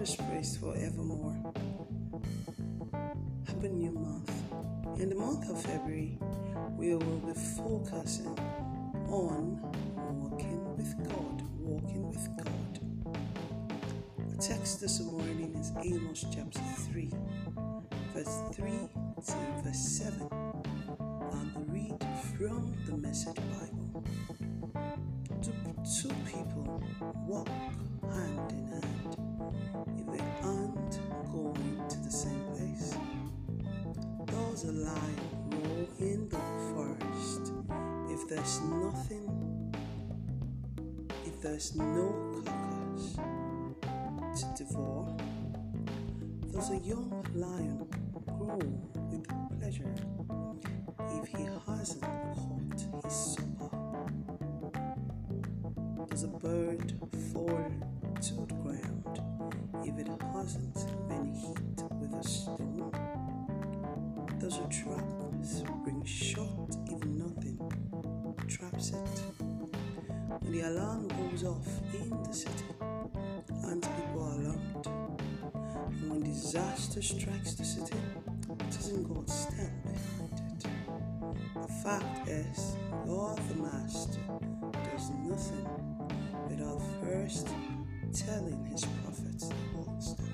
Is praised forevermore. Happy new month. In the month of February, we will be focusing on walking with God. Walking with God. The text this morning is Amos chapter 3, verse 3 to verse 7. I'll read from the Message Bible. Do two people walk hand in hand if they aren't going to the same place? Does a lion roar in the forest if there's nothing, if there's no carcass to devour? Does a young lion grow with pleasure if he hasn't caught his supper? Does a bird A trap spring short if nothing traps it? When the alarm goes off in the city and people are alarmed, and when disaster strikes the city, it doesn't God stand behind it? The fact is, God the Master does nothing without first telling his prophets the whole story.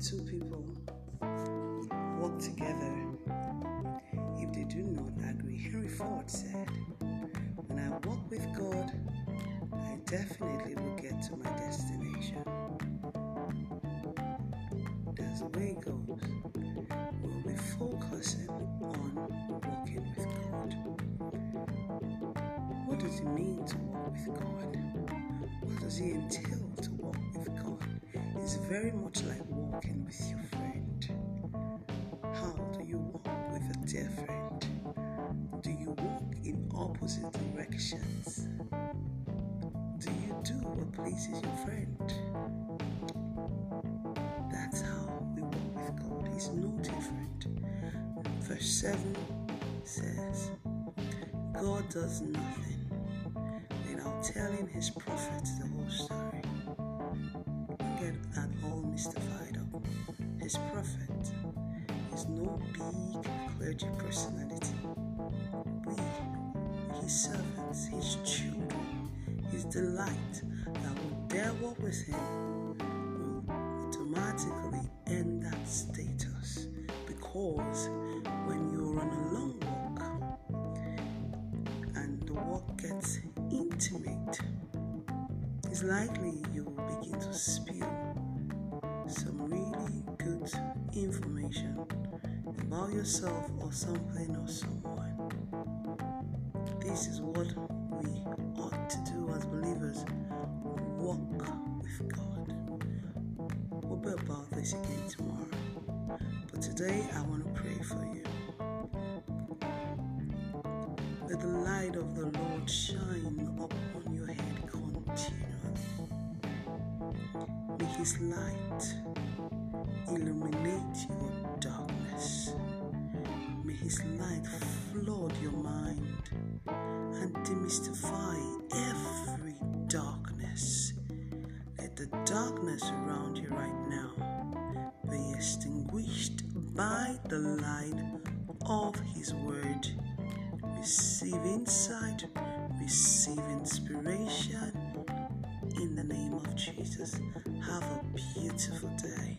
Two people work together if they do not agree? Henry Ford said, When I walk with God, I definitely will get to my destination. That's the way it goes. We'll be focusing on walking with God. What does it mean to walk with God? What does it entail to? It's very much like walking with your friend. How do you walk with a dear friend? Do you walk in opposite directions? Do you do what pleases your friend? That's how we walk with God. It's no different. Verse 7 says, God does nothing without telling his prophets the whole story. Get that all mystified up. His prophet is no big clergy personality. We, his servants, his children, his delight that will dare walk with him will automatically end that status because when you're on a long walk and the walk gets intimate, it's likely you will begin to spill some really good information about yourself or something or someone. This is what we ought to do as believers walk with God. We'll be about this again tomorrow. But today I want to pray for you. Let the light of the Lord shine upon your head continually. May His light illuminate your darkness. May His light flood your mind and demystify every darkness. Let the darkness around you right now be extinguished by the light of His Word. Receive insight, receive inspiration in the name of Jesus. Have a beautiful day.